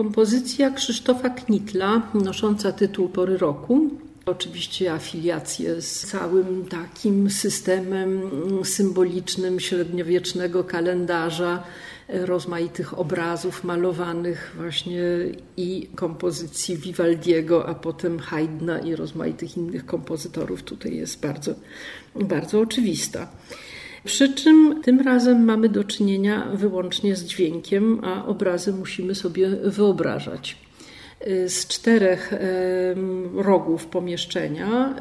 Kompozycja Krzysztofa Knitla, nosząca tytuł Pory Roku. Oczywiście afiliacje z całym takim systemem symbolicznym średniowiecznego kalendarza, rozmaitych obrazów malowanych właśnie i kompozycji Vivaldiego, a potem Haydna i rozmaitych innych kompozytorów tutaj jest bardzo, bardzo oczywista. Przy czym tym razem mamy do czynienia wyłącznie z dźwiękiem, a obrazy musimy sobie wyobrażać. Z czterech rogów pomieszczenia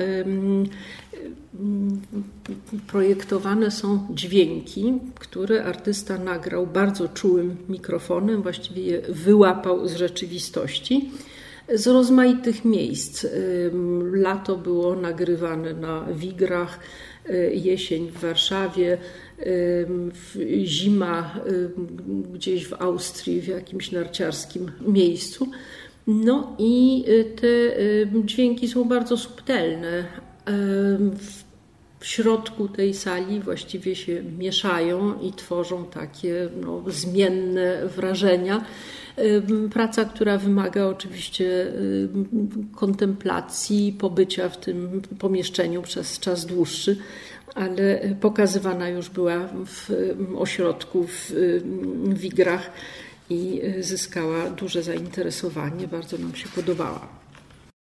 projektowane są dźwięki, które artysta nagrał bardzo czułym mikrofonem, właściwie je wyłapał z rzeczywistości z rozmaitych miejsc. Lato było nagrywane na Wigrach, y, jesień w Warszawie, zima gdzieś w Austrii, w jakimś narciarskim miejscu. No i y, te dźwięki są bardzo subtelne. W środku tej sali właściwie się mieszają i tworzą takie no, zmienne wrażenia. Praca, która wymaga oczywiście kontemplacji, pobycia w tym pomieszczeniu przez czas dłuższy, ale pokazywana już była w ośrodku w Wigrach i zyskała duże zainteresowanie, bardzo nam się podobała.